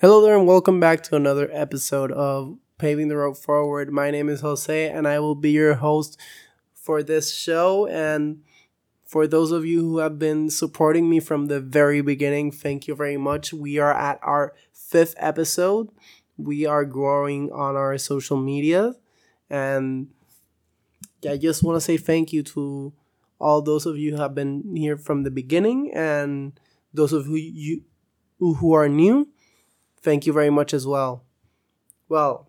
Hello there, and welcome back to another episode of Paving the Road Forward. My name is Jose, and I will be your host for this show. And for those of you who have been supporting me from the very beginning, thank you very much. We are at our fifth episode. We are growing on our social media, and I just want to say thank you to all those of you who have been here from the beginning, and those of you who are new thank you very much as well. Well,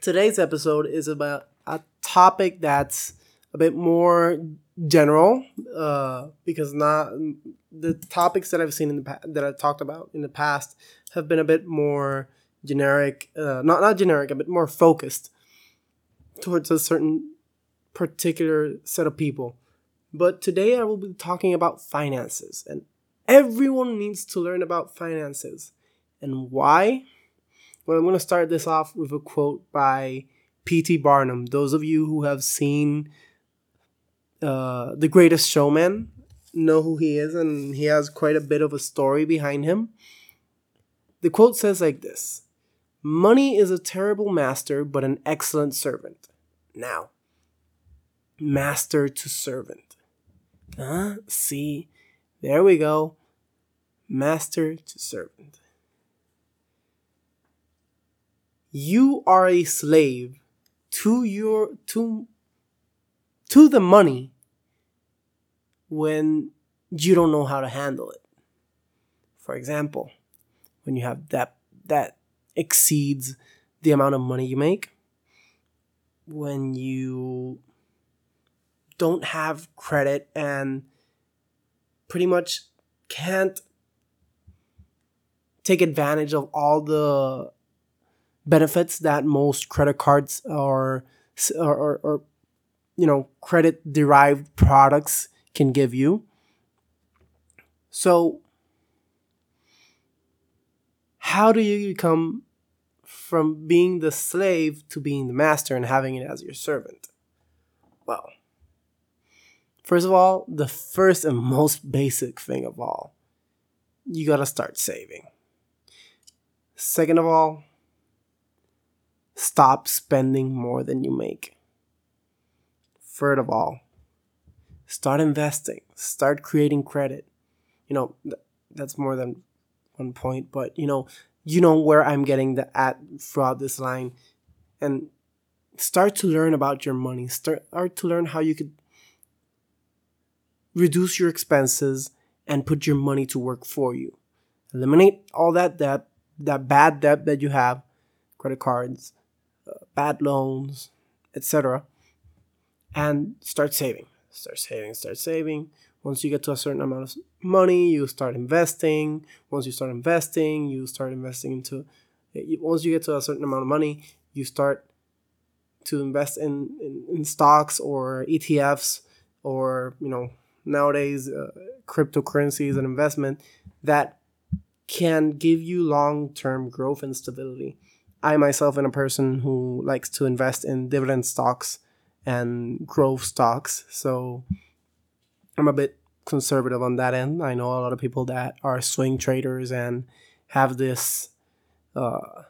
today's episode is about a topic that's a bit more general uh, because not the topics that I've seen in the past that I've talked about in the past have been a bit more generic, uh, not not generic, a bit more focused towards a certain particular set of people. But today I will be talking about finances, and everyone needs to learn about finances. And why? Well, I'm going to start this off with a quote by P.T. Barnum. Those of you who have seen uh, The Greatest Showman know who he is, and he has quite a bit of a story behind him. The quote says like this Money is a terrible master, but an excellent servant. Now, master to servant. Huh? See, there we go. Master to servant. You are a slave to your to to the money when you don't know how to handle it. For example, when you have debt that exceeds the amount of money you make, when you don't have credit and pretty much can't take advantage of all the benefits that most credit cards or or, or you know credit derived products can give you. So how do you become from being the slave to being the master and having it as your servant? Well, first of all, the first and most basic thing of all, you got to start saving. Second of all, stop spending more than you make. Third of all, start investing, start creating credit. You know, th- that's more than one point, but you know, you know where I'm getting the at throughout this line and start to learn about your money. Start, start to learn how you could reduce your expenses and put your money to work for you. Eliminate all that debt, that bad debt that you have, credit cards, bad loans, etc. And start saving. Start saving, start saving. Once you get to a certain amount of money, you start investing. Once you start investing, you start investing into. Once you get to a certain amount of money, you start to invest in, in, in stocks or ETFs or, you know, nowadays uh, cryptocurrencies and investment that can give you long term growth and stability. I myself am a person who likes to invest in dividend stocks and growth stocks. So I'm a bit conservative on that end. I know a lot of people that are swing traders and have this uh,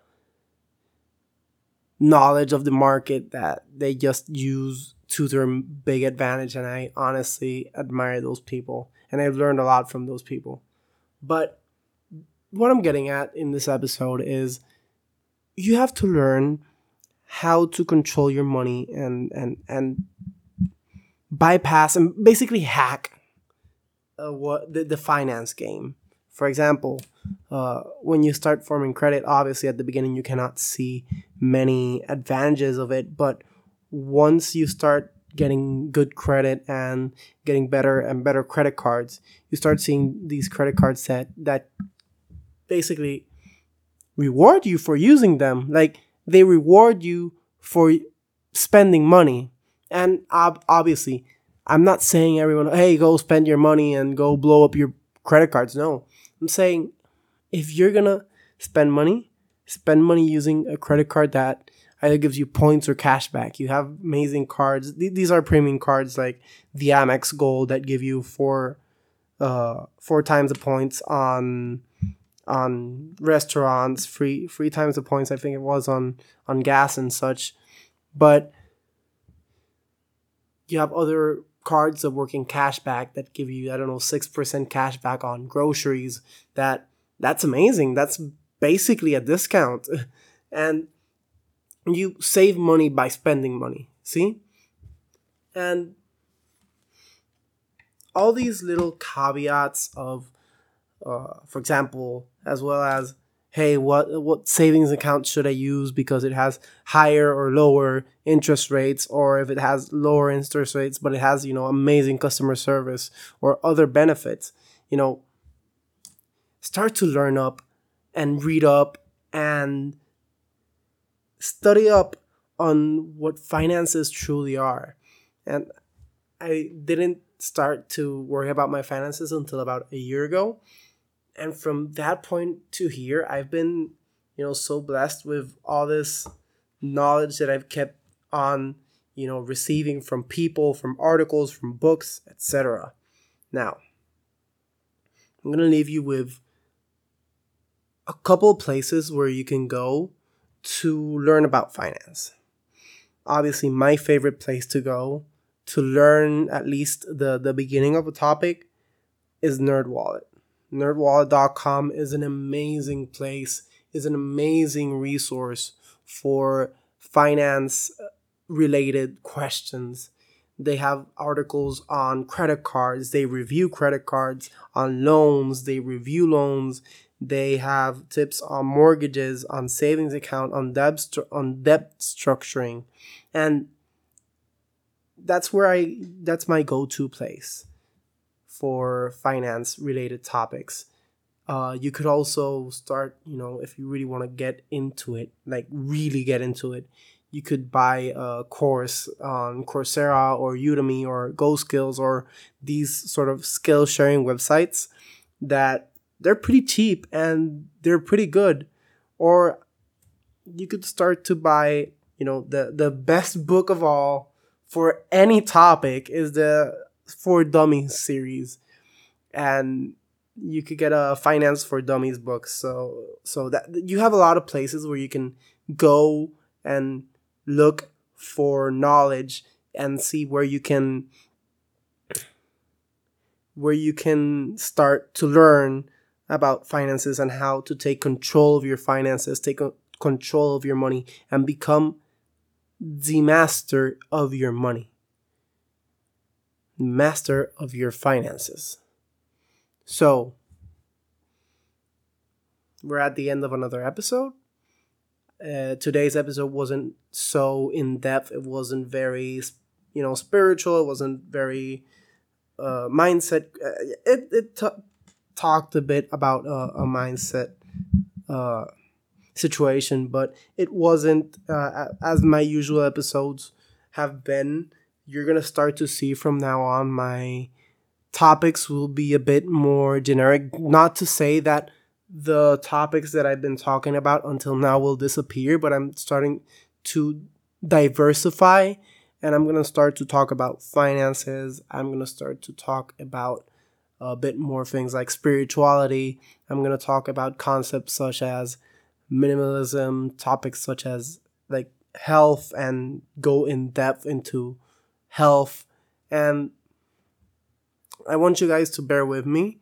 knowledge of the market that they just use to their big advantage. And I honestly admire those people. And I've learned a lot from those people. But what I'm getting at in this episode is you have to learn how to control your money and and and bypass and basically hack uh, what the, the finance game. For example, uh, when you start forming credit, obviously at the beginning you cannot see many advantages of it, but once you start getting good credit and getting better and better credit cards, you start seeing these credit cards that that basically reward you for using them. Like they reward you for spending money. And ob- obviously, I'm not saying everyone, hey, go spend your money and go blow up your credit cards. No. I'm saying if you're to spend money, spend money using a credit card that either gives you points or cash back. You have amazing cards. These are premium cards like the Amex Gold that give you four uh four times the points on on restaurants, free free times the points. I think it was on on gas and such, but you have other cards that work in cashback that give you I don't know six percent cash back on groceries. That that's amazing. That's basically a discount, and you save money by spending money. See, and all these little caveats of, uh, for example, as well as hey, what what savings account should I use because it has higher or lower interest rates, or if it has lower interest rates but it has you know amazing customer service or other benefits, you know, start to learn up and read up and study up on what finances truly are. And I didn't start to worry about my finances until about a year ago and from that point to here i've been you know so blessed with all this knowledge that i've kept on you know receiving from people from articles from books etc now i'm going to leave you with a couple places where you can go to learn about finance. Obviously my favorite place to go to learn at least the the beginning of a topic is nerdwallet nerdwallet.com is an amazing place is an amazing resource for finance uh, related questions. They have articles on credit cards. They review credit cards on loans. They review loans. They have tips on mortgages on savings account on debt stru- on debt structuring. And that's where i that's my go-to place for finance related topics. Uh, you could also start, you know, if you really want to get into it, like really get into it, you could buy a course on Coursera or Udemy or GoSkills or these sort of skill sharing websites that they're pretty cheap and they're pretty good. Or you could start to buy, you know, the, the best book of all for any topic is the for Dummies series, and you could get a finance for dummies book. So so that you have a lot of places where you can go and look for knowledge and see where you can where you can start to learn about finances and how to take control of your finances, take control of your money and become the master of your money master of your finances. So, we're at the end of another episode. Uh, today's episode wasn't so in depth. It wasn't very, you know, spiritual. It wasn't very uh, mindset. Uh, it it t- talked a bit about uh, a mindset uh, situation, but it wasn't uh, as my usual episodes have been you're going to start to see from now on my topics will be a bit more generic. Not to say that the topics that I've been talking about until now will disappear, but I'm starting to diversify and I'm going to start to talk about finances. I'm going to start to talk about a bit more things like spirituality. I'm going to talk about concepts such as minimalism, topics such as like health, and go in depth into health, and I want you guys to bear with me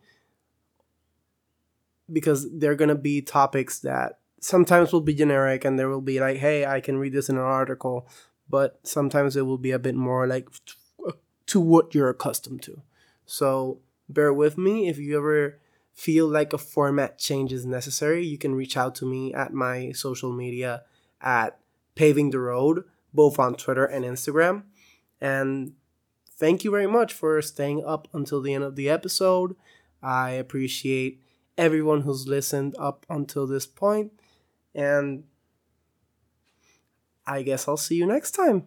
because they're gonna be topics that sometimes will be generic and there will be like, hey, I can read this in an article, but sometimes it will be a bit more like to what you're accustomed to. So bear with me if you ever feel like a format change is necessary, you can reach out to me at my social media at Paving the Road, both on Twitter and Instagram. And thank you very much for staying up until the end of the episode. I appreciate everyone who's listened up until this point, and I guess I'll see you next time.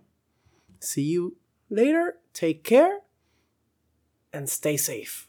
See you later. Take care and stay safe.